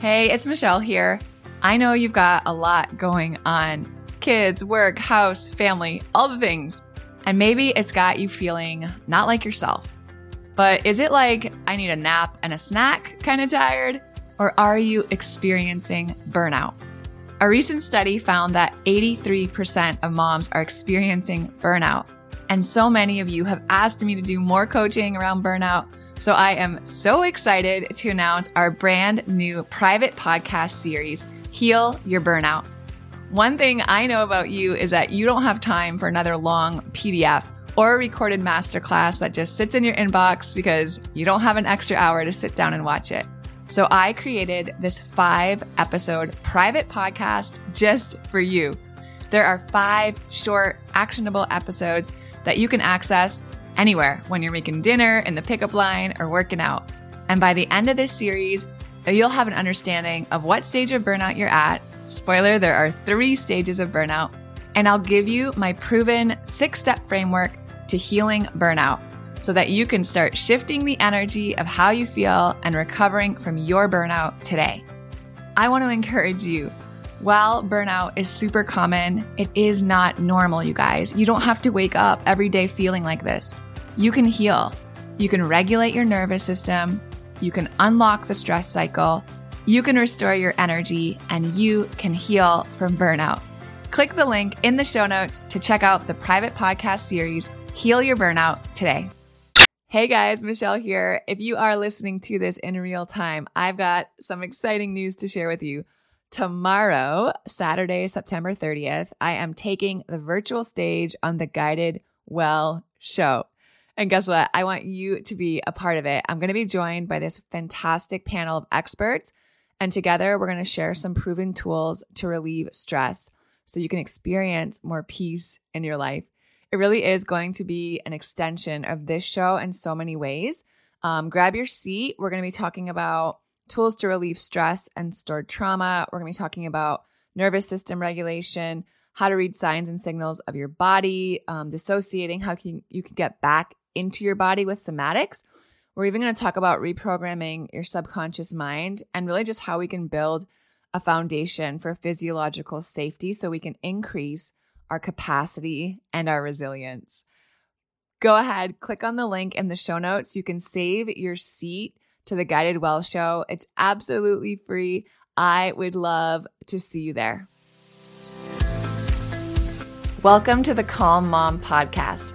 Hey, it's Michelle here. I know you've got a lot going on kids, work, house, family, all the things. And maybe it's got you feeling not like yourself. But is it like I need a nap and a snack kind of tired? Or are you experiencing burnout? A recent study found that 83% of moms are experiencing burnout. And so many of you have asked me to do more coaching around burnout. So I am so excited to announce our brand new private podcast series, Heal Your Burnout. One thing I know about you is that you don't have time for another long PDF or a recorded masterclass that just sits in your inbox because you don't have an extra hour to sit down and watch it. So I created this five episode private podcast just for you. There are five short, actionable episodes that you can access anywhere when you're making dinner, in the pickup line, or working out. And by the end of this series, you'll have an understanding of what stage of burnout you're at. Spoiler, there are three stages of burnout. And I'll give you my proven six step framework to healing burnout so that you can start shifting the energy of how you feel and recovering from your burnout today. I want to encourage you. While burnout is super common, it is not normal, you guys. You don't have to wake up every day feeling like this. You can heal. You can regulate your nervous system. You can unlock the stress cycle. You can restore your energy and you can heal from burnout. Click the link in the show notes to check out the private podcast series, Heal Your Burnout, today. Hey guys, Michelle here. If you are listening to this in real time, I've got some exciting news to share with you. Tomorrow, Saturday, September 30th, I am taking the virtual stage on the Guided Well show. And guess what? I want you to be a part of it. I'm going to be joined by this fantastic panel of experts. And together, we're going to share some proven tools to relieve stress so you can experience more peace in your life. It really is going to be an extension of this show in so many ways. Um, grab your seat. We're going to be talking about tools to relieve stress and stored trauma. We're going to be talking about nervous system regulation, how to read signs and signals of your body, um, dissociating, how can you can get back into your body with somatics. We're even going to talk about reprogramming your subconscious mind and really just how we can build a foundation for physiological safety so we can increase our capacity, and our resilience. Go ahead, click on the link in the show notes. You can save your seat to the Guided Well show. It's absolutely free. I would love to see you there. Welcome to the Calm Mom Podcast,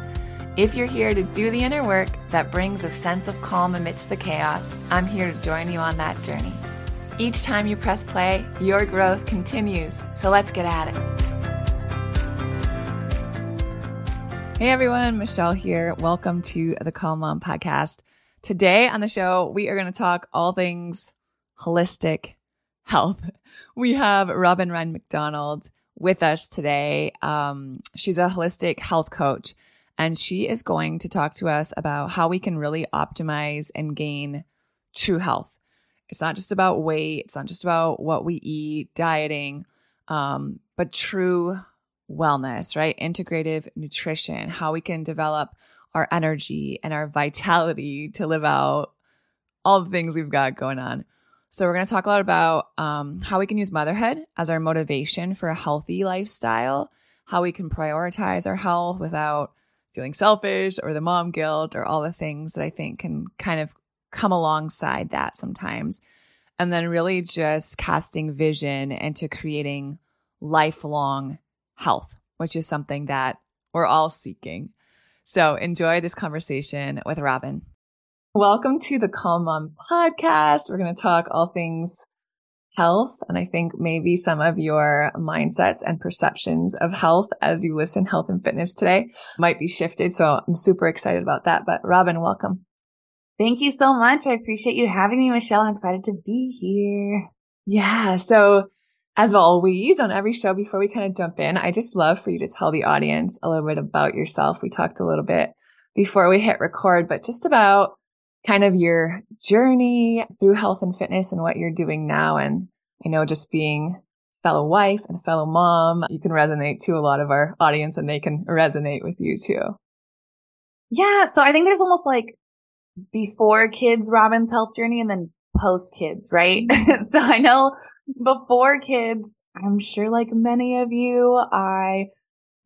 If you're here to do the inner work that brings a sense of calm amidst the chaos, I'm here to join you on that journey. Each time you press play, your growth continues. So let's get at it. Hey everyone, Michelle here. Welcome to the Calm Mom podcast. Today on the show, we are going to talk all things holistic health. We have Robin Rhine McDonald with us today. Um, she's a holistic health coach and she is going to talk to us about how we can really optimize and gain true health. It's not just about weight. It's not just about what we eat, dieting, um, but true wellness, right? Integrative nutrition, how we can develop our energy and our vitality to live out all the things we've got going on. So we're going to talk a lot about um, how we can use motherhood as our motivation for a healthy lifestyle, how we can prioritize our health without feeling selfish or the mom guilt or all the things that I think can kind of come alongside that sometimes. And then really just casting vision into creating lifelong health, which is something that we're all seeking. So enjoy this conversation with Robin. Welcome to the Calm Mom podcast. We're going to talk all things health. And I think maybe some of your mindsets and perceptions of health as you listen health and fitness today might be shifted. So I'm super excited about that. But Robin, welcome. Thank you so much. I appreciate you having me, Michelle. I'm excited to be here. Yeah. So as always on every show, before we kind of jump in, I just love for you to tell the audience a little bit about yourself. We talked a little bit before we hit record, but just about kind of your journey through health and fitness and what you're doing now. And I know just being fellow wife and fellow mom, you can resonate to a lot of our audience and they can resonate with you too. Yeah. So I think there's almost like before kids Robin's health journey and then post kids, right? Mm-hmm. so I know before kids, I'm sure like many of you, I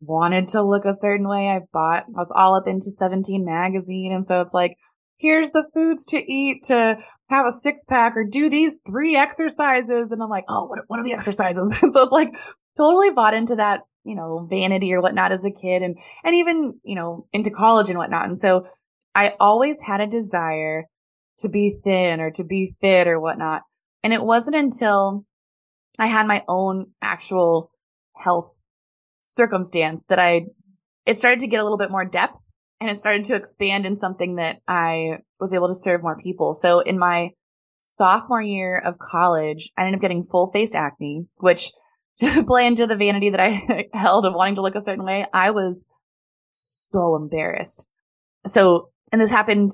wanted to look a certain way. I bought, I was all up into 17 magazine. And so it's like, here's the foods to eat to have a six pack or do these three exercises. And I'm like, oh, what, what are the exercises? And so it's like totally bought into that, you know, vanity or whatnot as a kid and, and even, you know, into college and whatnot. And so I always had a desire to be thin or to be fit or whatnot. And it wasn't until I had my own actual health circumstance that I, it started to get a little bit more depth and it started to expand in something that I was able to serve more people. So in my sophomore year of college, I ended up getting full faced acne, which to play into the vanity that I held of wanting to look a certain way, I was so embarrassed. So, and this happened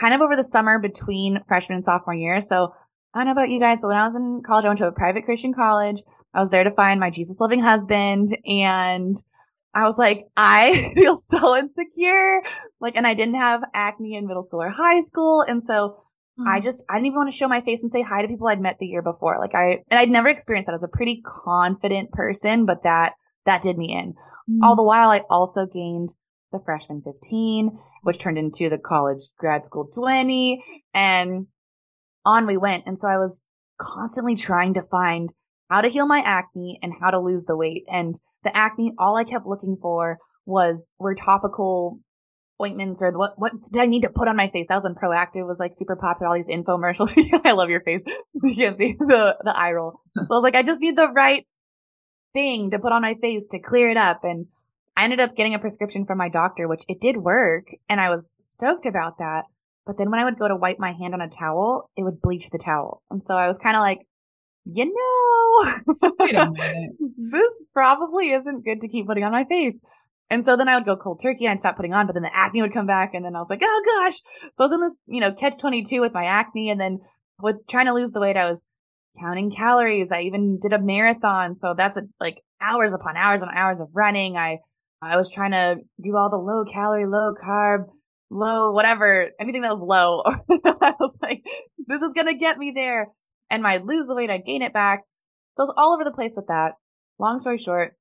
kind of over the summer between freshman and sophomore year. So I don't know about you guys, but when I was in college, I went to a private Christian college. I was there to find my Jesus loving husband and I was like, I feel so insecure. Like, and I didn't have acne in middle school or high school. And so mm. I just, I didn't even want to show my face and say hi to people I'd met the year before. Like I, and I'd never experienced that. I was a pretty confident person, but that, that did me in. Mm. All the while, I also gained the freshman 15, which turned into the college grad school 20 and on we went. And so I was constantly trying to find how to heal my acne and how to lose the weight. And the acne, all I kept looking for was were topical ointments or what what did I need to put on my face? That was when Proactiv was like super popular, all these infomercials. I love your face. You can't see the the eye roll. So I was like, I just need the right thing to put on my face to clear it up. And I ended up getting a prescription from my doctor, which it did work. And I was stoked about that. But then when I would go to wipe my hand on a towel, it would bleach the towel. And so I was kind of like, you know, wait a minute. this probably isn't good to keep putting on my face. And so then I would go cold turkey and I'd stop putting on, but then the acne would come back. And then I was like, oh gosh. So I was in this, you know, catch 22 with my acne. And then with trying to lose the weight, I was counting calories. I even did a marathon. So that's a, like hours upon hours and hours of running. I, I was trying to do all the low calorie, low carb, low, whatever, anything that was low. I was like, this is going to get me there and I'd lose the weight, I'd gain it back. So I was all over the place with that. Long story short,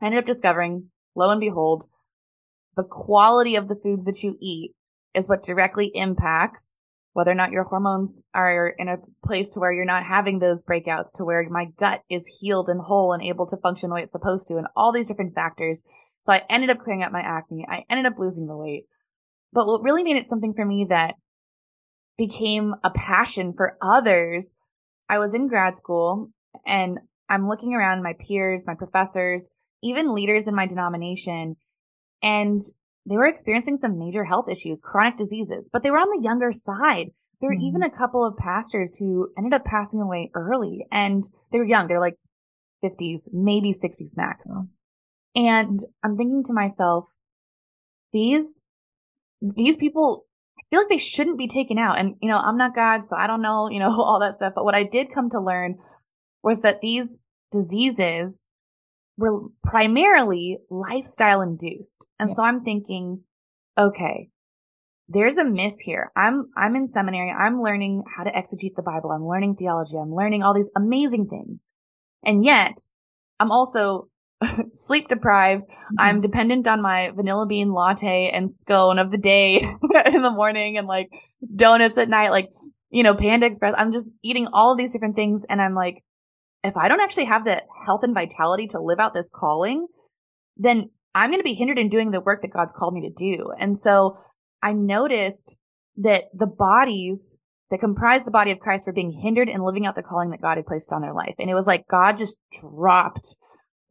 I ended up discovering, lo and behold, the quality of the foods that you eat is what directly impacts whether or not your hormones are in a place to where you're not having those breakouts to where my gut is healed and whole and able to function the way it's supposed to and all these different factors. So I ended up clearing up my acne. I ended up losing the weight. But what really made it something for me that became a passion for others I was in grad school and I'm looking around my peers, my professors, even leaders in my denomination, and they were experiencing some major health issues, chronic diseases, but they were on the younger side. There were mm-hmm. even a couple of pastors who ended up passing away early and they were young. They're like 50s, maybe 60s max. Oh. And I'm thinking to myself, these, these people feel like they shouldn't be taken out. And, you know, I'm not God, so I don't know, you know, all that stuff. But what I did come to learn was that these diseases were primarily lifestyle induced. And yeah. so I'm thinking, okay, there's a miss here. I'm, I'm in seminary. I'm learning how to exegete the Bible. I'm learning theology. I'm learning all these amazing things. And yet I'm also sleep deprived. Mm-hmm. I'm dependent on my vanilla bean latte and scone of the day in the morning and like donuts at night, like, you know, Panda Express. I'm just eating all of these different things. And I'm like, if I don't actually have the health and vitality to live out this calling, then I'm going to be hindered in doing the work that God's called me to do. And so I noticed that the bodies that comprise the body of Christ were being hindered in living out the calling that God had placed on their life. And it was like God just dropped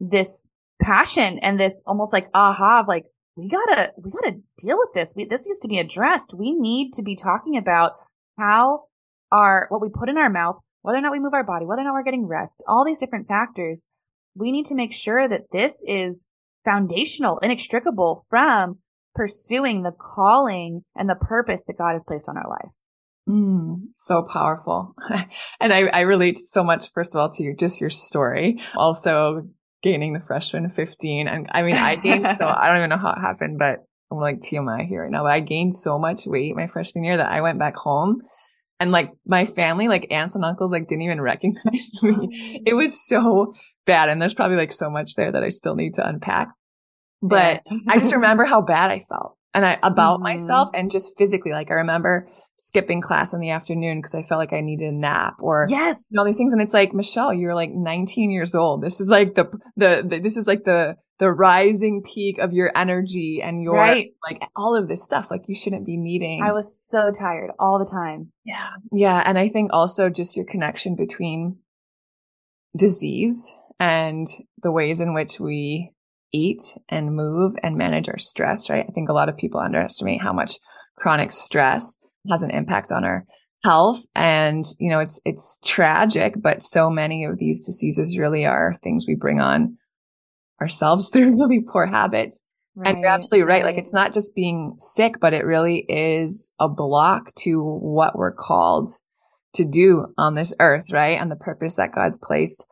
this passion and this almost like aha of like, we gotta, we gotta deal with this. We, this needs to be addressed. We need to be talking about how our, what we put in our mouth, whether or not we move our body, whether or not we're getting rest, all these different factors. We need to make sure that this is foundational, inextricable from pursuing the calling and the purpose that God has placed on our life. Mm, so powerful. and I, I relate so much, first of all, to you, just your story. Also gaining the freshman 15. And I mean, I gained so, I don't even know how it happened, but I'm like TMI here right now, but I gained so much weight my freshman year that I went back home and like my family, like aunts and uncles, like didn't even recognize me. It was so bad. And there's probably like so much there that I still need to unpack. But yeah. I just remember how bad I felt and I about mm-hmm. myself and just physically. Like I remember skipping class in the afternoon because I felt like I needed a nap or yes, all these things. And it's like, Michelle, you're like 19 years old. This is like the, the, the this is like the, the rising peak of your energy and your right. like all of this stuff. Like you shouldn't be needing. I was so tired all the time. Yeah. Yeah. And I think also just your connection between disease and the ways in which we eat and move and manage our stress, right? I think a lot of people underestimate how much chronic stress has an impact on our health. And, you know, it's, it's tragic, but so many of these diseases really are things we bring on ourselves through really poor habits. Right, and you're absolutely right. right. Like it's not just being sick, but it really is a block to what we're called to do on this earth, right? And the purpose that God's placed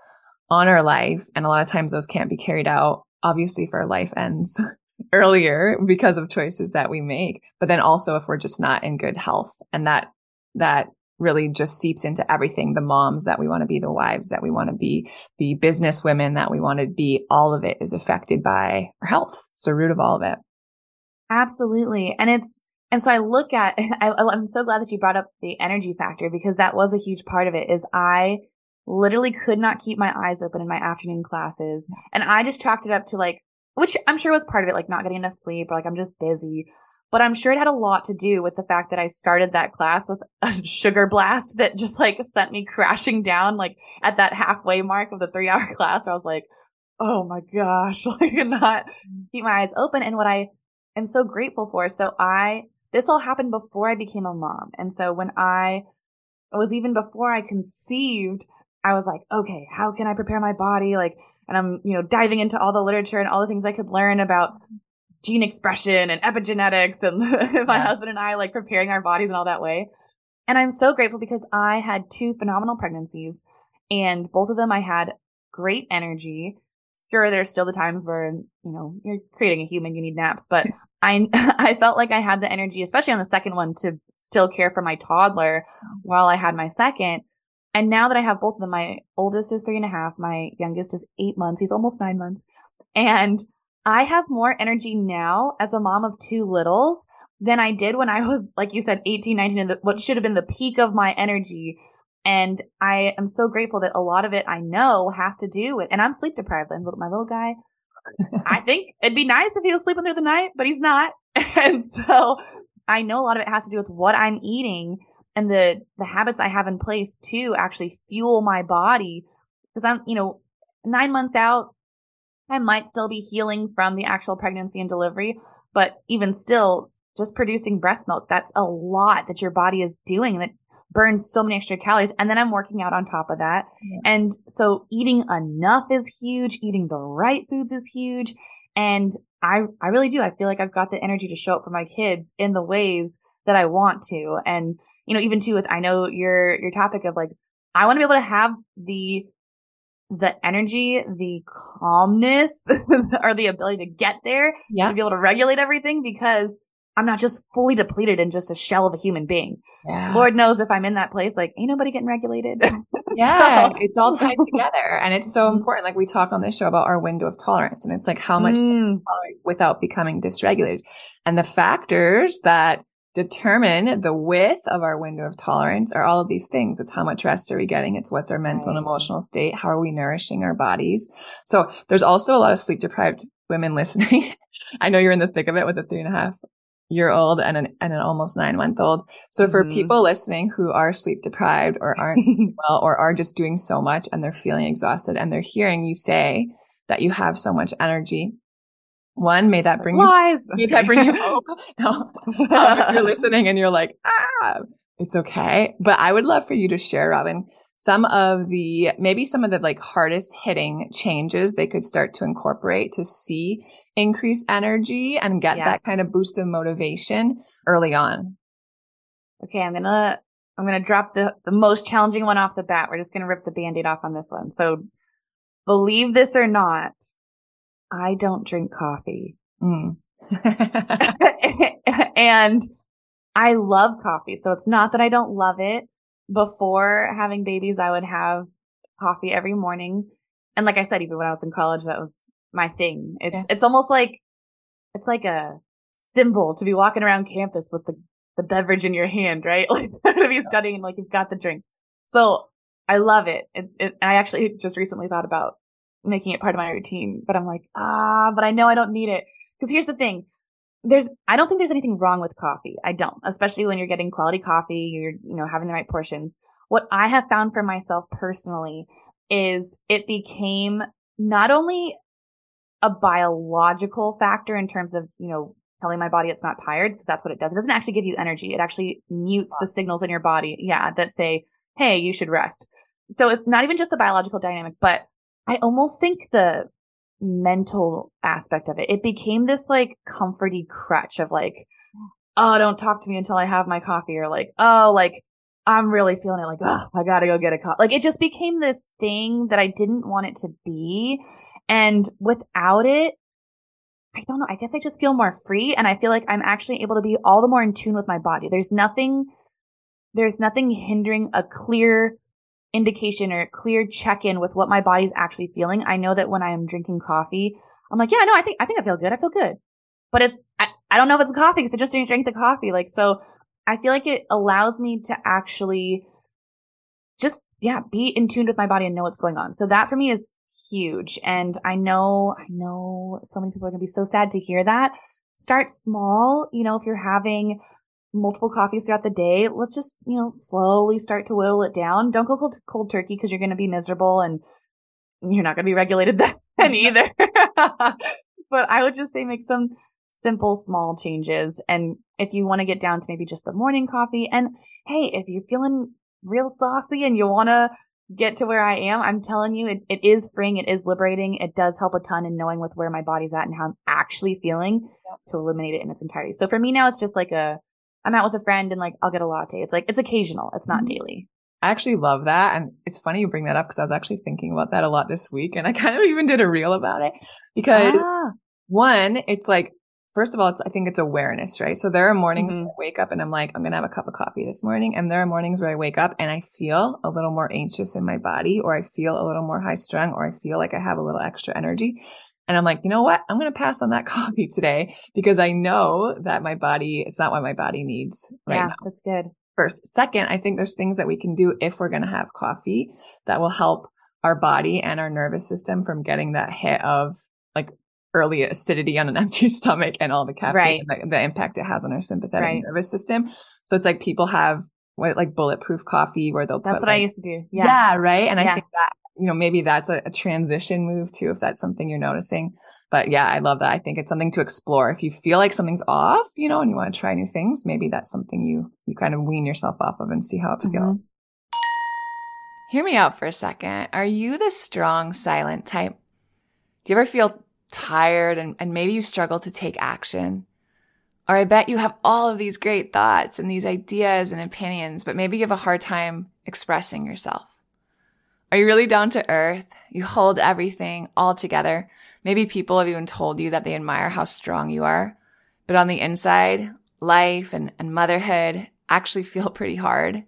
on our life. And a lot of times those can't be carried out, obviously, if our life ends earlier because of choices that we make. But then also if we're just not in good health and that, that really just seeps into everything. The moms that we want to be, the wives that we want to be, the business women that we want to be. All of it is affected by our health. It's the root of all of it. Absolutely. And it's, and so I look at, I, I'm so glad that you brought up the energy factor because that was a huge part of it is I literally could not keep my eyes open in my afternoon classes. And I just chalked it up to like, which I'm sure was part of it, like not getting enough sleep or like I'm just busy. But I'm sure it had a lot to do with the fact that I started that class with a sugar blast that just like sent me crashing down like at that halfway mark of the three hour class where I was like, oh my gosh, like not mm-hmm. keep my eyes open. And what I am so grateful for. So I, this all happened before I became a mom. And so when I was even before I conceived, I was like, okay, how can I prepare my body? Like, and I'm, you know, diving into all the literature and all the things I could learn about gene expression and epigenetics and my yeah. husband and I like preparing our bodies in all that way. And I'm so grateful because I had two phenomenal pregnancies and both of them I had great energy. Sure, there's still the times where, you know, you're creating a human, you need naps, but I, I felt like I had the energy, especially on the second one to still care for my toddler mm. while I had my second. And now that I have both of them, my oldest is three and a half, my youngest is eight months. He's almost nine months. And I have more energy now as a mom of two littles than I did when I was, like you said, 18, 19, and what should have been the peak of my energy. And I am so grateful that a lot of it I know has to do with, and I'm sleep deprived. And my little guy, I think it'd be nice if he was sleeping through the night, but he's not. And so I know a lot of it has to do with what I'm eating and the, the habits I have in place to actually fuel my body. Cause I'm, you know, nine months out, I might still be healing from the actual pregnancy and delivery, but even still, just producing breast milk, that's a lot that your body is doing that burns so many extra calories. And then I'm working out on top of that. Yeah. And so eating enough is huge. Eating the right foods is huge. And I, I really do. I feel like I've got the energy to show up for my kids in the ways that I want to. And, you know, even too with, I know your, your topic of like, I want to be able to have the the energy, the calmness, or the ability to get there yeah. to be able to regulate everything because I'm not just fully depleted and just a shell of a human being. Yeah. Lord knows if I'm in that place, like ain't nobody getting regulated. yeah. so. It's all tied together. And it's so mm-hmm. important. Like we talk on this show about our window of tolerance and it's like how much mm. without becoming dysregulated and the factors that determine the width of our window of tolerance are all of these things. It's how much rest are we getting? It's what's our mental and emotional state? How are we nourishing our bodies? So there's also a lot of sleep deprived women listening, I know you're in the thick of it with a three and a half year old and an, and an almost nine month old. So mm-hmm. for people listening who are sleep deprived or aren't well or are just doing so much and they're feeling exhausted and they're hearing you say that you have so much energy. One, may that bring Lies. you, may that bring you hope. No, um, if you're listening and you're like, ah, it's okay. But I would love for you to share, Robin, some of the, maybe some of the like hardest hitting changes they could start to incorporate to see increased energy and get yeah. that kind of boost of motivation early on. Okay. I'm going to, I'm going to drop the, the most challenging one off the bat. We're just going to rip the band-aid off on this one. So believe this or not, I don't drink coffee. Mm. and I love coffee. So it's not that I don't love it before having babies, I would have coffee every morning. And like I said, even when I was in college, that was my thing. It's, yeah. it's almost like, it's like a symbol to be walking around campus with the, the beverage in your hand, right? Like to be studying, like you've got the drink. So I love it. It, it. I actually just recently thought about making it part of my routine, but I'm like, ah, but I know I don't need it. Cause here's the thing there's I don't think there's anything wrong with coffee. I don't, especially when you're getting quality coffee, you're you know having the right portions. What I have found for myself personally is it became not only a biological factor in terms of, you know, telling my body it's not tired because that's what it does. It doesn't actually give you energy. It actually mutes the signals in your body. Yeah. That say, Hey, you should rest. So it's not even just the biological dynamic, but I almost think the mental aspect of it. It became this like comforty crutch of like, oh, don't talk to me until I have my coffee or like, oh, like I'm really feeling it like, oh, I gotta go get a coffee. Like it just became this thing that I didn't want it to be. And without it, I don't know. I guess I just feel more free and I feel like I'm actually able to be all the more in tune with my body. There's nothing, there's nothing hindering a clear indication or clear check in with what my body's actually feeling. I know that when I am drinking coffee, I'm like, yeah, no, I think, I think I feel good. I feel good. But it's, I, I don't know if it's the coffee because I just didn't drink the coffee. Like, so I feel like it allows me to actually just, yeah, be in tune with my body and know what's going on. So that for me is huge. And I know, I know so many people are going to be so sad to hear that. Start small. You know, if you're having multiple coffees throughout the day, let's just, you know, slowly start to whittle it down. Don't go cold, cold turkey because you're going to be miserable and you're not going to be regulated then mm-hmm. either. but I would just say make some simple, small changes. And if you want to get down to maybe just the morning coffee and hey, if you're feeling real saucy and you want to get to where I am, I'm telling you, it, it is freeing. It is liberating. It does help a ton in knowing with where my body's at and how I'm actually feeling yep. to eliminate it in its entirety. So for me now, it's just like a, I'm out with a friend and like I'll get a latte. It's like it's occasional. It's not mm-hmm. daily. I actually love that. And it's funny you bring that up because I was actually thinking about that a lot this week. And I kind of even did a reel about it because ah. one, it's like, first of all, I think it's awareness, right? So there are mornings mm-hmm. I wake up and I'm like, I'm going to have a cup of coffee this morning. And there are mornings where I wake up and I feel a little more anxious in my body or I feel a little more high strung or I feel like I have a little extra energy. And I'm like, you know what? I'm going to pass on that coffee today because I know that my body, it's not what my body needs right yeah, now. That's good. First. Second, I think there's things that we can do if we're going to have coffee that will help our body and our nervous system from getting that hit of like early acidity on an empty stomach and all the caffeine right. the, the, impact it has on our sympathetic right. nervous system. So it's like people have what, like bulletproof coffee where they'll That's put, what like, I used to do. Yeah. Yeah. Right. And yeah. I think that you know, maybe that's a, a, transition move too, if that's something you're noticing. But yeah, I love that. I think it's something to explore. If you feel like something's off, you know, and you want to try new things, maybe that's something you, you kind of wean yourself off of and see how it mm-hmm. feels. Hear me out for a second. Are you the strong, silent type? Do you ever feel tired and, and maybe you struggle to take action? Or I bet you have all of these great thoughts and these ideas and opinions, but maybe you have a hard time expressing yourself. Are you really down to earth? You hold everything all together. Maybe people have even told you that they admire how strong you are. But on the inside, life and, and motherhood actually feel pretty hard.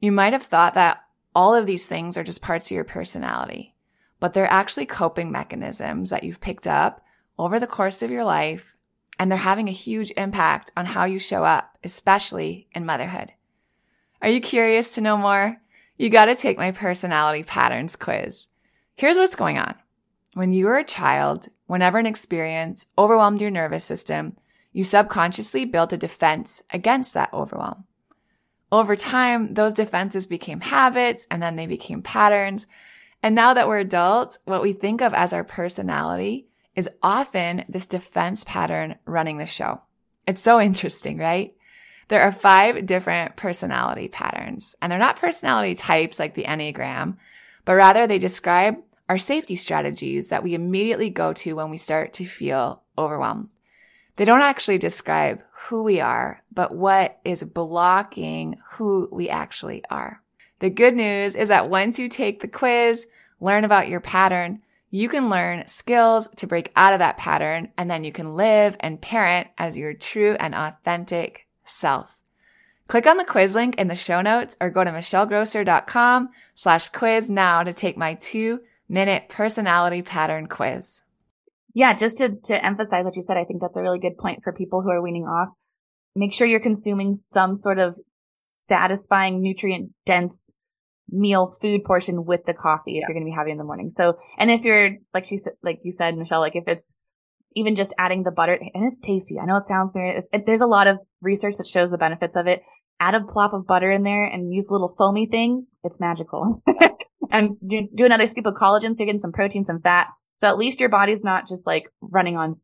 You might have thought that all of these things are just parts of your personality, but they're actually coping mechanisms that you've picked up over the course of your life, and they're having a huge impact on how you show up, especially in motherhood. Are you curious to know more? You got to take my personality patterns quiz. Here's what's going on. When you were a child, whenever an experience overwhelmed your nervous system, you subconsciously built a defense against that overwhelm. Over time, those defenses became habits and then they became patterns. And now that we're adults, what we think of as our personality is often this defense pattern running the show. It's so interesting, right? There are five different personality patterns and they're not personality types like the Enneagram, but rather they describe our safety strategies that we immediately go to when we start to feel overwhelmed. They don't actually describe who we are, but what is blocking who we actually are. The good news is that once you take the quiz, learn about your pattern, you can learn skills to break out of that pattern and then you can live and parent as your true and authentic self. Click on the quiz link in the show notes or go to michellegrosser.com slash quiz now to take my two minute personality pattern quiz. Yeah, just to, to emphasize what you said, I think that's a really good point for people who are weaning off. Make sure you're consuming some sort of satisfying, nutrient dense meal food portion with the coffee if you're going to be having in the morning. So, and if you're like she said, like you said, Michelle, like if it's even just adding the butter and it's tasty. I know it sounds weird. It, there's a lot of research that shows the benefits of it. Add a plop of butter in there and use the little foamy thing. It's magical. and you do another scoop of collagen. So you're getting some protein, some fat. So at least your body's not just like running on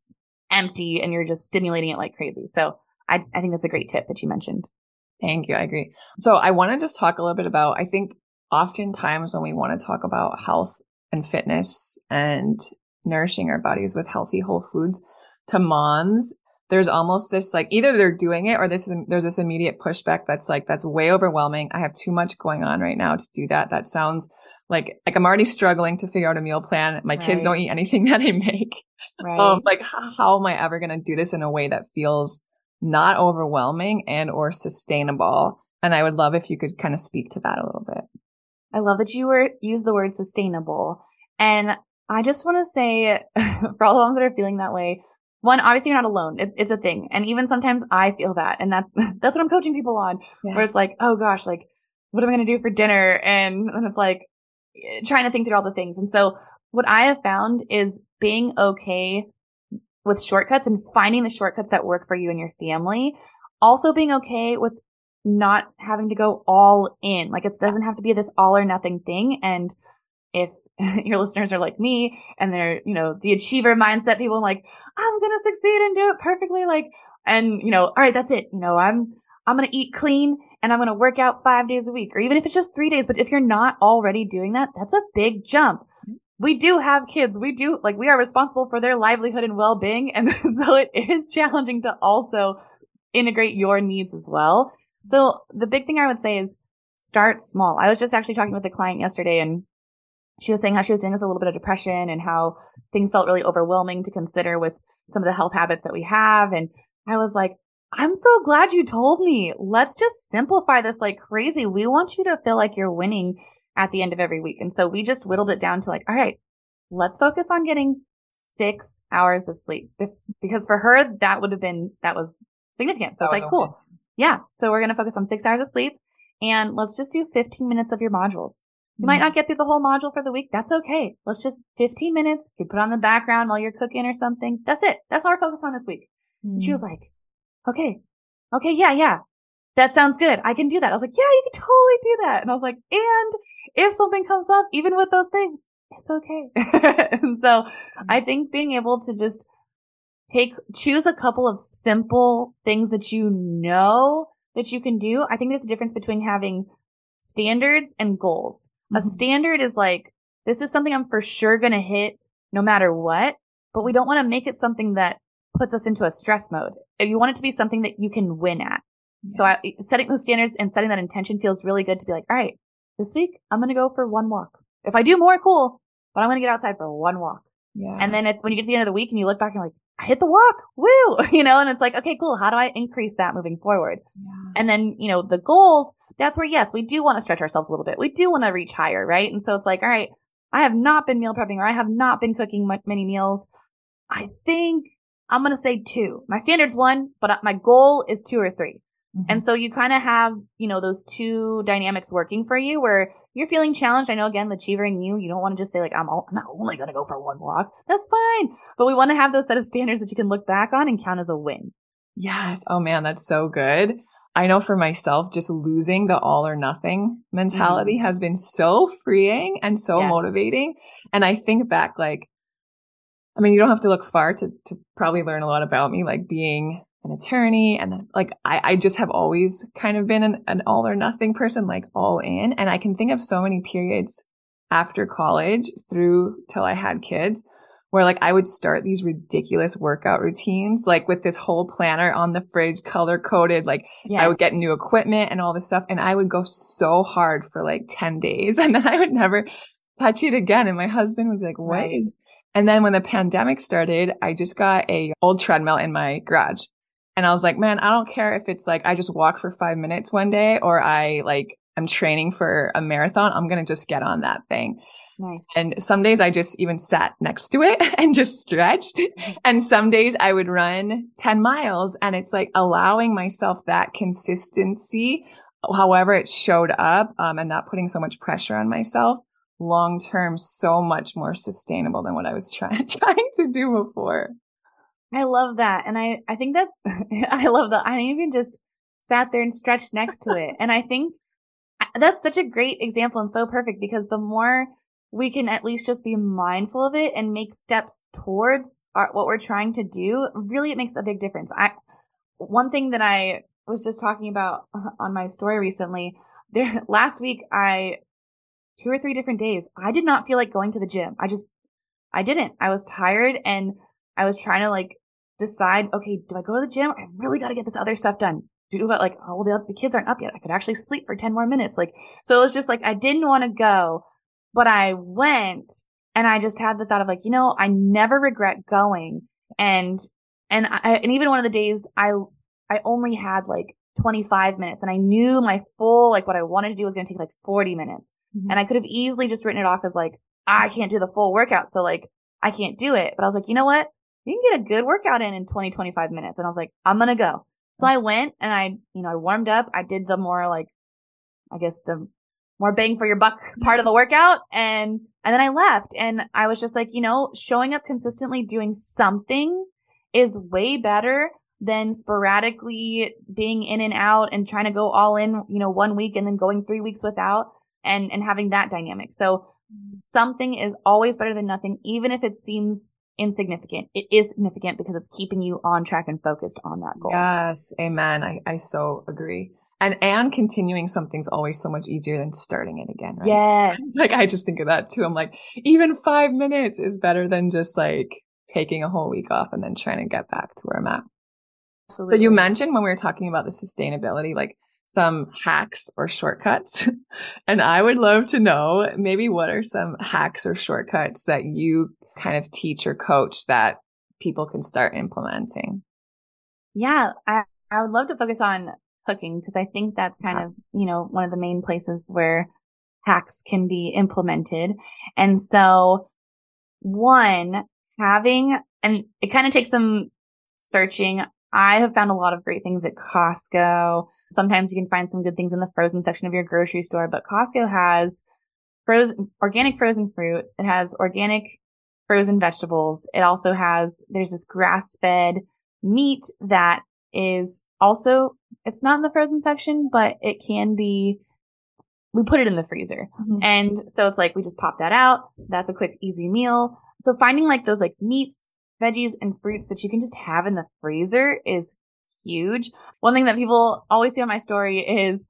empty and you're just stimulating it like crazy. So I, I think that's a great tip that you mentioned. Thank you. I agree. So I want to just talk a little bit about, I think oftentimes when we want to talk about health and fitness and nourishing our bodies with healthy whole foods to moms, there's almost this like either they're doing it or this is, there's this immediate pushback that's like that's way overwhelming. I have too much going on right now to do that. That sounds like like I'm already struggling to figure out a meal plan. My right. kids don't eat anything that I make. Right. Um, like how, how am I ever going to do this in a way that feels not overwhelming and or sustainable? And I would love if you could kind of speak to that a little bit. I love that you were use the word sustainable. And I just want to say for all the moms that are feeling that way, one, obviously you're not alone. It, it's a thing. And even sometimes I feel that. And that's, that's what I'm coaching people on yeah. where it's like, oh gosh, like, what am I going to do for dinner? And, and it's like eh, trying to think through all the things. And so what I have found is being okay with shortcuts and finding the shortcuts that work for you and your family. Also being okay with not having to go all in. Like it doesn't have to be this all or nothing thing. And if your listeners are like me and they're, you know, the achiever mindset people like, I'm going to succeed and do it perfectly. Like, and you know, all right, that's it. You know, I'm, I'm going to eat clean and I'm going to work out five days a week or even if it's just three days. But if you're not already doing that, that's a big jump. Mm-hmm. We do have kids. We do like we are responsible for their livelihood and well-being. And so it is challenging to also integrate your needs as well. Mm-hmm. So the big thing I would say is start small. I was just actually talking with a client yesterday and she was saying how she was dealing with a little bit of depression and how things felt really overwhelming to consider with some of the health habits that we have. And I was like, I'm so glad you told me. Let's just simplify this like crazy. We want you to feel like you're winning at the end of every week. And so we just whittled it down to like, all right, let's focus on getting six hours of sleep because for her, that would have been, that was significant. So that it's like, cool. Yeah. So we're going to focus on six hours of sleep and let's just do 15 minutes of your modules. You mm-hmm. might not get through the whole module for the week. That's okay. Let's just 15 minutes. You put on the background while you're cooking or something. That's it. That's all we're focused on this week. Mm-hmm. She was like, okay, okay. Yeah. Yeah. That sounds good. I can do that. I was like, yeah, you can totally do that. And I was like, and if something comes up, even with those things, it's okay. and so mm-hmm. I think being able to just take, choose a couple of simple things that you know that you can do. I think there's a difference between having standards and goals. Mm-hmm. A standard is like, this is something I'm for sure going to hit no matter what, but we don't want to make it something that puts us into a stress mode. If you want it to be something that you can win at. Yeah. So I, setting those standards and setting that intention feels really good to be like, all right, this week I'm going to go for one walk. If I do more, cool, but I'm going to get outside for one walk. Yeah. And then when you get to the end of the week and you look back and you're like, I hit the walk. Woo! You know, and it's like, okay, cool. How do I increase that moving forward? Yeah. And then, you know, the goals, that's where, yes, we do want to stretch ourselves a little bit. We do want to reach higher, right? And so it's like, all right, I have not been meal prepping or I have not been cooking many meals. I think I'm going to say two. My standard's one, but my goal is two or three. Mm-hmm. And so you kind of have, you know, those two dynamics working for you where you're feeling challenged. I know again, the achieving you, you don't want to just say like, I'm, all, I'm not only going to go for one walk. That's fine. But we want to have those set of standards that you can look back on and count as a win. Yes. Oh man, that's so good. I know for myself, just losing the all or nothing mentality mm-hmm. has been so freeing and so yes. motivating. And I think back, like, I mean, you don't have to look far to, to probably learn a lot about me, like being an attorney. And then like, I, I just have always kind of been an, an all or nothing person, like all in. And I can think of so many periods after college through till I had kids where like I would start these ridiculous workout routines, like with this whole planner on the fridge, color coded. Like yes. I would get new equipment and all this stuff. And I would go so hard for like 10 days and then I would never touch it again. And my husband would be like, "What right. is?" And then when the pandemic started, I just got a old treadmill in my garage. And I was like, man, I don't care if it's like I just walk for five minutes one day or I like I'm training for a marathon. I'm going to just get on that thing. Nice. And some days I just even sat next to it and just stretched. And some days I would run 10 miles and it's like allowing myself that consistency, however it showed up, um, and not putting so much pressure on myself long term, so much more sustainable than what I was trying, trying to do before. I love that. And I, I think that's, I love that. I even just sat there and stretched next to it. And I think that's such a great example and so perfect because the more we can at least just be mindful of it and make steps towards our, what we're trying to do, really it makes a big difference. I, one thing that I was just talking about on my story recently, there, last week I, two or three different days, I did not feel like going to the gym. I just, I didn't. I was tired and I was trying to like decide, okay, do I go to the gym? I really got to get this other stuff done. Do it like, oh, the, the kids aren't up yet. I could actually sleep for 10 more minutes. Like, so it was just like, I didn't want to go, but I went and I just had the thought of like, you know, I never regret going. And, and I, and even one of the days I, I only had like 25 minutes and I knew my full, like what I wanted to do was going to take like 40 minutes. Mm-hmm. And I could have easily just written it off as like, I can't do the full workout. So like, I can't do it. But I was like, you know what? You can get a good workout in in 20, 25 minutes. And I was like, I'm going to go. So I went and I, you know, I warmed up. I did the more like, I guess the more bang for your buck part of the workout. And, and then I left and I was just like, you know, showing up consistently doing something is way better than sporadically being in and out and trying to go all in, you know, one week and then going three weeks without and, and having that dynamic. So mm-hmm. something is always better than nothing, even if it seems insignificant. It is significant because it's keeping you on track and focused on that goal. Yes. Amen. I, I so agree. And and continuing something's always so much easier than starting it again, right? Yes. Like I just think of that too. I'm like, even five minutes is better than just like taking a whole week off and then trying to get back to where I'm at. Absolutely. So you mentioned when we were talking about the sustainability, like some hacks or shortcuts. and I would love to know maybe what are some hacks or shortcuts that you kind of teach or coach that people can start implementing? Yeah, I, I would love to focus on cooking because I think that's kind of, you know, one of the main places where hacks can be implemented. And so one, having, and it kind of takes some searching. I have found a lot of great things at Costco. Sometimes you can find some good things in the frozen section of your grocery store, but Costco has frozen, organic frozen fruit. It has organic frozen vegetables. It also has, there's this grass fed meat that is also, it's not in the frozen section, but it can be, we put it in the freezer. Mm-hmm. And so it's like, we just pop that out. That's a quick, easy meal. So finding like those like meats, veggies and fruits that you can just have in the freezer is huge. One thing that people always see on my story is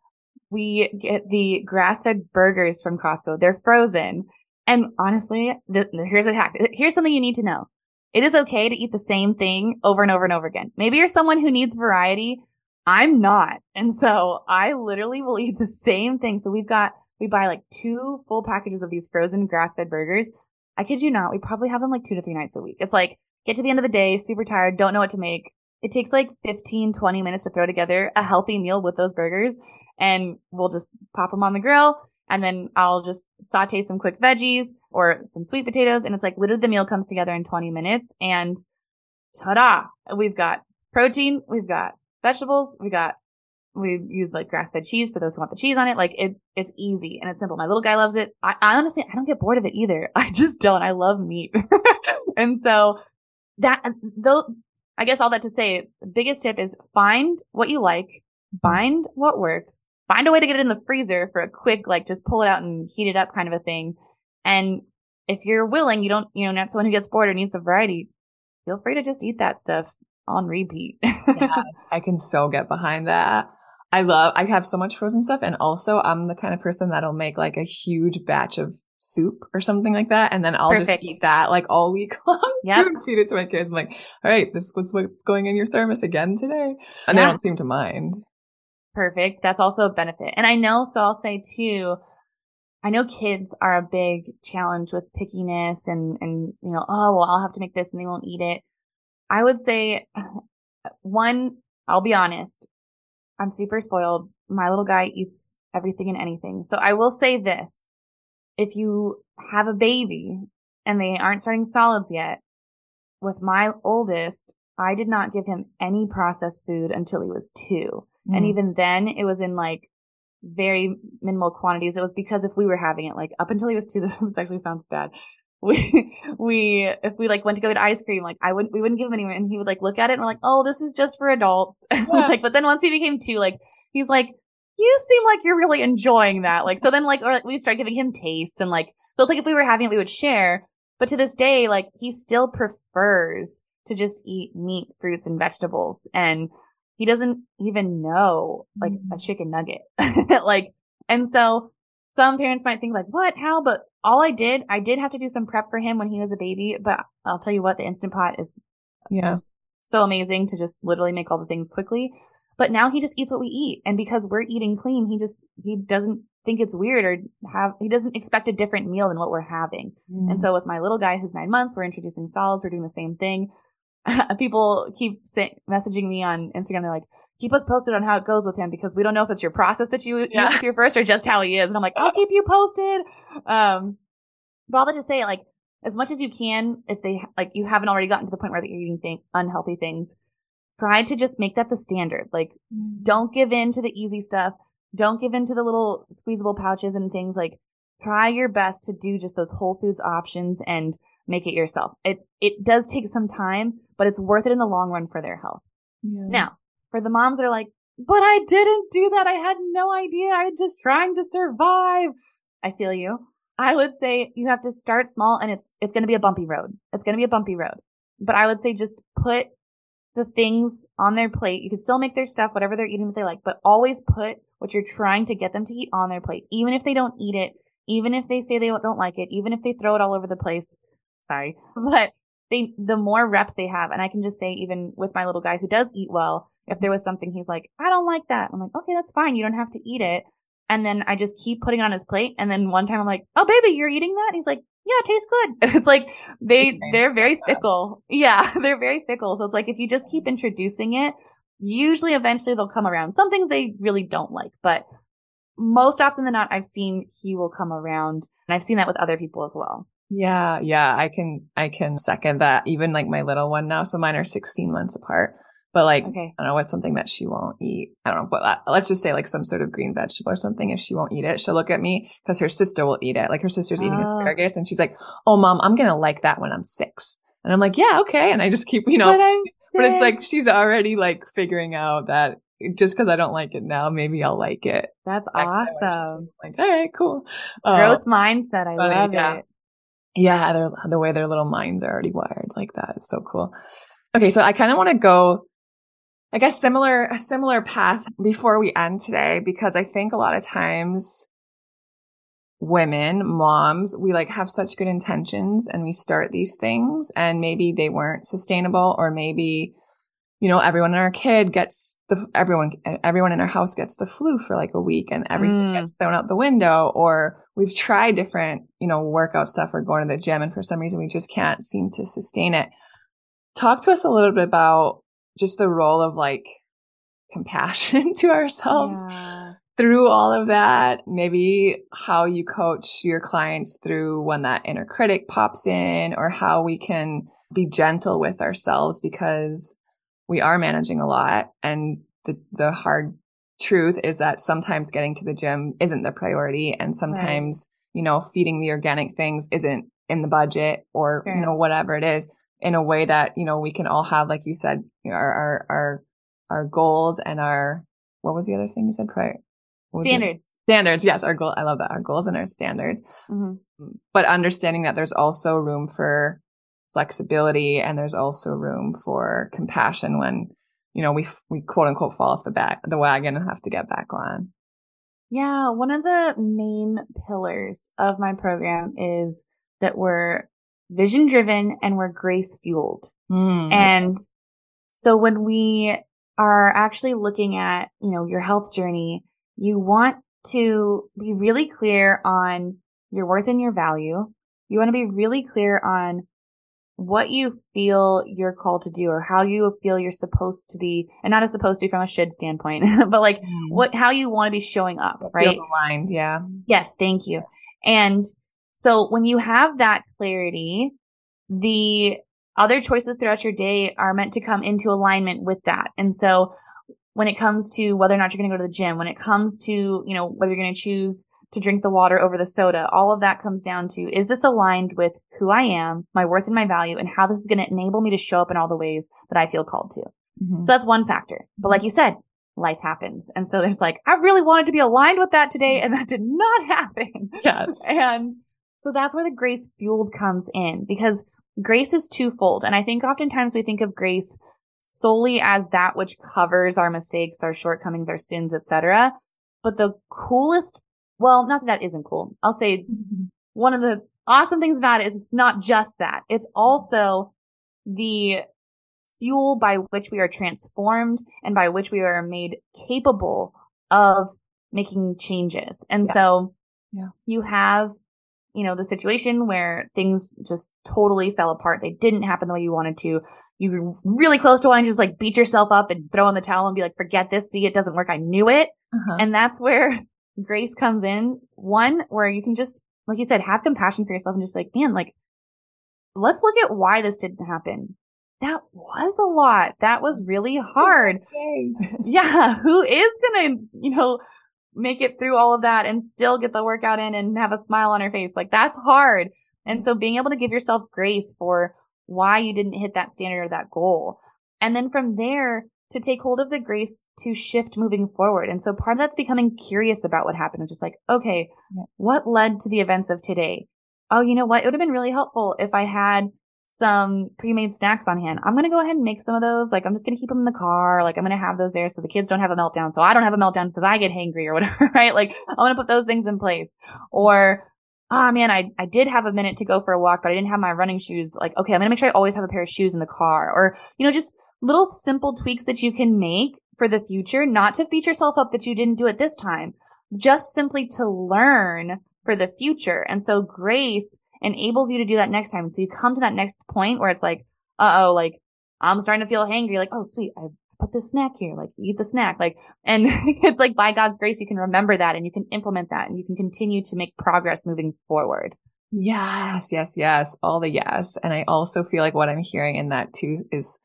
we get the grass fed burgers from Costco. They're frozen. And honestly, here's a hack. Here's something you need to know. It is okay to eat the same thing over and over and over again. Maybe you're someone who needs variety. I'm not. And so I literally will eat the same thing. So we've got, we buy like two full packages of these frozen grass fed burgers. I kid you not. We probably have them like two to three nights a week. It's like, get to the end of the day, super tired, don't know what to make. It takes like 15, 20 minutes to throw together a healthy meal with those burgers. And we'll just pop them on the grill and then I'll just saute some quick veggies or some sweet potatoes. And it's like literally the meal comes together in 20 minutes and ta-da! We've got protein, we've got vegetables, we got we use like grass fed cheese for those who want the cheese on it. Like it, it's easy and it's simple. My little guy loves it. I, I honestly, I don't get bored of it either. I just don't. I love meat. and so that, though, I guess all that to say, the biggest tip is find what you like, find what works, find a way to get it in the freezer for a quick, like just pull it out and heat it up kind of a thing. And if you're willing, you don't, you know, not someone who gets bored or needs the variety, feel free to just eat that stuff on repeat. yes, I can so get behind that. I love, I have so much frozen stuff. And also I'm the kind of person that'll make like a huge batch of soup or something like that. And then I'll Perfect. just eat that like all week long. Yeah. feed it to my kids. I'm like, all right, this is what's, what's going in your thermos again today. And yeah. they don't seem to mind. Perfect. That's also a benefit. And I know, so I'll say too, I know kids are a big challenge with pickiness and, and, you know, oh, well, I'll have to make this and they won't eat it. I would say one, I'll be honest. I'm super spoiled. My little guy eats everything and anything. So I will say this. If you have a baby and they aren't starting solids yet, with my oldest, I did not give him any processed food until he was two. Mm. And even then it was in like very minimal quantities. It was because if we were having it, like up until he was two, this actually sounds bad. We, we, if we like went to go get ice cream, like I wouldn't, we wouldn't give him any, and he would like look at it and we're like, oh, this is just for adults. Yeah. like, but then once he became two, like, he's like, you seem like you're really enjoying that. Like, so then like, or like, we start giving him tastes and like, so it's like if we were having it, we would share. But to this day, like, he still prefers to just eat meat, fruits, and vegetables. And he doesn't even know like mm. a chicken nugget. like, and so some parents might think like, what, how? But all I did, I did have to do some prep for him when he was a baby, but I'll tell you what, the Instant Pot is yeah. just so amazing to just literally make all the things quickly. But now he just eats what we eat. And because we're eating clean, he just, he doesn't think it's weird or have, he doesn't expect a different meal than what we're having. Mm. And so with my little guy who's nine months, we're introducing solids. We're doing the same thing. people keep say, messaging me on Instagram. They're like, keep us posted on how it goes with him because we don't know if it's your process that you yeah. use with your first or just how he is. And I'm like, I'll keep you posted. Um, but all that to say, like, as much as you can, if they, like, you haven't already gotten to the point where that you're eating th- unhealthy things, try to just make that the standard. Like, mm. don't give in to the easy stuff. Don't give in to the little squeezable pouches and things like, try your best to do just those whole foods options and make it yourself. It it does take some time, but it's worth it in the long run for their health. Yeah. Now, for the moms that are like, but I didn't do that. I had no idea. I'm just trying to survive. I feel you. I would say you have to start small and it's, it's going to be a bumpy road. It's going to be a bumpy road, but I would say just put the things on their plate. You can still make their stuff, whatever they're eating that they like, but always put what you're trying to get them to eat on their plate. Even if they don't eat it, even if they say they don't like it, even if they throw it all over the place. Sorry, but they, the more reps they have, and I can just say even with my little guy who does eat well, if there was something he's like, I don't like that. I'm like, okay, that's fine. You don't have to eat it. And then I just keep putting it on his plate. And then one time I'm like, oh baby, you're eating that? he's like, yeah, it tastes good. And it's like, they, they're very fickle. Yeah, they're very fickle. So it's like, if you just keep introducing it, usually eventually they'll come around. Some things they really don't like, but most often than not, I've seen he will come around and I've seen that with other people as well. Yeah. Yeah. I can, I can second that. Even like my little one now. So mine are 16 months apart, but like, okay. I don't know what's something that she won't eat. I don't know, but uh, let's just say like some sort of green vegetable or something. If she won't eat it, she'll look at me because her sister will eat it. Like her sister's eating oh. asparagus and she's like, Oh mom, I'm going to like that when I'm six. And I'm like, yeah, okay. And I just keep, you know, but, but it's like she's already like figuring out that just because I don't like it now, maybe I'll like it. That's awesome. Like, all right, cool. Growth uh, mindset. I love yeah. it. Yeah, the way their little minds are already wired like that is so cool. Okay, so I kind of want to go, I guess, similar a similar path before we end today because I think a lot of times women, moms, we like have such good intentions and we start these things and maybe they weren't sustainable or maybe you know, everyone in our kid gets the, everyone, everyone in our house gets the flu for like a week and everything mm. gets thrown out the window or we've tried different, you know, workout stuff or going to the gym and for some reason we just can't seem to sustain it. Talk to us a little bit about just the role of like compassion to ourselves yeah. through all of that. Maybe how you coach your clients through when that inner critic pops in or how we can be gentle with ourselves because we are managing a lot and the, the hard truth is that sometimes getting to the gym isn't the priority and sometimes, right. you know, feeding the organic things isn't in the budget or, sure. you know, whatever it is in a way that, you know, we can all have, like you said, our, our, our, our goals and our, what was the other thing you said prior? Standards. Standards. Yes. Our goal. I love that. Our goals and our standards. Mm-hmm. But understanding that there's also room for flexibility and there's also room for compassion when, you know, we, we quote unquote fall off the back, the wagon and have to get back on. Yeah. One of the main pillars of my program is that we're vision driven and we're grace fueled. Mm. And so when we are actually looking at, you know, your health journey, you want to be really clear on your worth and your value. You want to be really clear on what you feel you're called to do or how you feel you're supposed to be and not as supposed to from a should standpoint, but like mm. what, how you want to be showing up, right? aligned. Yeah. Yes. Thank you. And so when you have that clarity, the other choices throughout your day are meant to come into alignment with that. And so when it comes to whether or not you're going to go to the gym, when it comes to, you know, whether you're going to choose to drink the water over the soda, all of that comes down to, is this aligned with who I am, my worth and my value, and how this is going to enable me to show up in all the ways that I feel called to? Mm-hmm. So that's one factor. But like you said, life happens. And so there's like, I really wanted to be aligned with that today, and that did not happen. Yes. and so that's where the grace fueled comes in because grace is twofold. And I think oftentimes we think of grace solely as that which covers our mistakes, our shortcomings, our sins, etc. But the coolest, well, not that that isn't cool. I'll say one of the awesome things about it is it's not just that. It's also the fuel by which we are transformed and by which we are made capable of making changes. And yes. so yeah. you have you know, the situation where things just totally fell apart. They didn't happen the way you wanted to. You were really close to wanting to just like beat yourself up and throw in the towel and be like, forget this. See, it doesn't work. I knew it. Uh-huh. And that's where grace comes in. One, where you can just, like you said, have compassion for yourself and just like, man, like, let's look at why this didn't happen. That was a lot. That was really hard. Okay. yeah. Who is going to, you know, make it through all of that and still get the workout in and have a smile on her face. Like that's hard. And so being able to give yourself grace for why you didn't hit that standard or that goal. And then from there to take hold of the grace to shift moving forward. And so part of that's becoming curious about what happened. And just like, okay, yeah. what led to the events of today? Oh, you know what? It would have been really helpful if I had some pre-made snacks on hand. I'm going to go ahead and make some of those. Like, I'm just going to keep them in the car. Like, I'm going to have those there so the kids don't have a meltdown. So I don't have a meltdown because I get hangry or whatever, right? Like, I'm going to put those things in place. Or, ah, oh, man, I, I did have a minute to go for a walk, but I didn't have my running shoes. Like, okay, I'm going to make sure I always have a pair of shoes in the car. Or, you know, just little simple tweaks that you can make for the future, not to beat yourself up that you didn't do it this time, just simply to learn for the future. And so grace enables you to do that next time. So you come to that next point where it's like, uh oh, like I'm starting to feel hangry. Like, oh, sweet. I put this snack here. Like eat the snack. Like, and it's like by God's grace, you can remember that and you can implement that and you can continue to make progress moving forward. Yes, yes, yes. All the yes. And I also feel like what I'm hearing in that too is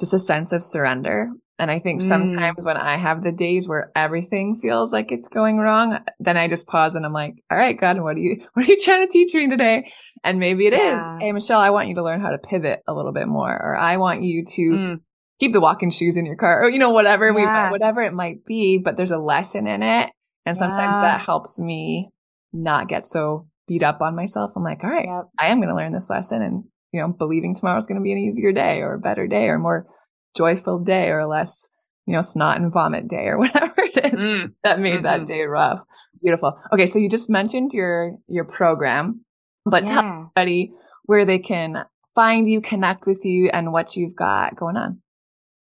just a sense of surrender and I think sometimes mm. when I have the days where everything feels like it's going wrong, then I just pause and I'm like, all right, God, what are you, what are you trying to teach me today? And maybe it yeah. is, Hey, Michelle, I want you to learn how to pivot a little bit more, or I want you to mm. keep the walking shoes in your car or, you know, whatever yeah. we, whatever it might be, but there's a lesson in it. And sometimes yeah. that helps me not get so beat up on myself. I'm like, all right, yep. I am going to learn this lesson and, you know, believing tomorrow's going to be an easier day or a better day or more joyful day or less, you know, snot and vomit day or whatever it is mm. that made mm-hmm. that day rough. Beautiful. Okay. So you just mentioned your, your program, but yeah. tell everybody where they can find you, connect with you and what you've got going on.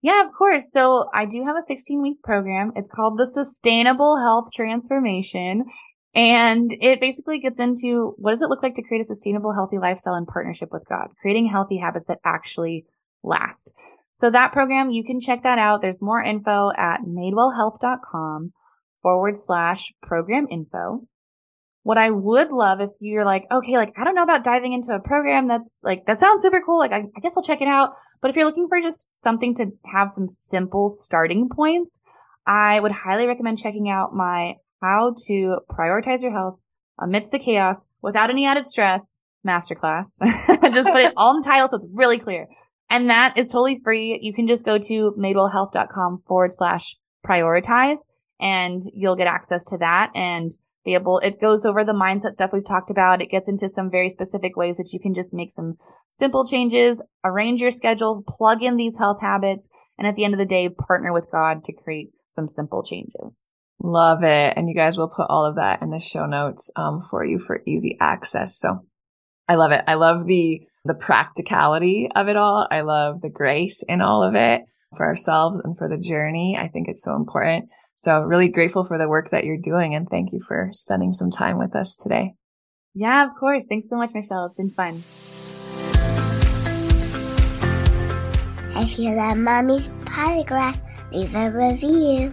Yeah, of course. So I do have a 16 week program. It's called the Sustainable Health Transformation. And it basically gets into what does it look like to create a sustainable, healthy lifestyle in partnership with God, creating healthy habits that actually last. So that program, you can check that out. There's more info at madewellhealth.com forward slash program info. What I would love if you're like, okay, like, I don't know about diving into a program that's like, that sounds super cool. Like, I, I guess I'll check it out. But if you're looking for just something to have some simple starting points, I would highly recommend checking out my how to prioritize your health amidst the chaos without any added stress masterclass. just put it all in the title so it's really clear. And that is totally free. You can just go to madewellhealth.com forward slash prioritize and you'll get access to that and be able, it goes over the mindset stuff we've talked about. It gets into some very specific ways that you can just make some simple changes, arrange your schedule, plug in these health habits, and at the end of the day, partner with God to create some simple changes. Love it. And you guys will put all of that in the show notes um, for you for easy access. So I love it. I love the the practicality of it all. I love the grace in all of it for ourselves and for the journey. I think it's so important. So really grateful for the work that you're doing and thank you for spending some time with us today. Yeah, of course. Thanks so much, Michelle. It's been fun. If you love Mommy's Podcast, leave a review.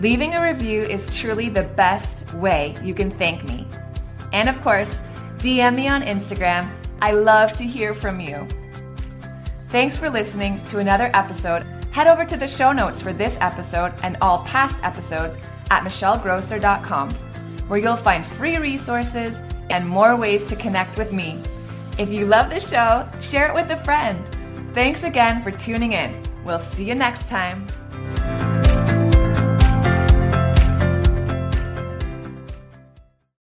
Leaving a review is truly the best way you can thank me. And of course, DM me on Instagram. I love to hear from you. Thanks for listening to another episode. Head over to the show notes for this episode and all past episodes at michellegrosser.com, where you'll find free resources and more ways to connect with me. If you love the show, share it with a friend. Thanks again for tuning in. We'll see you next time.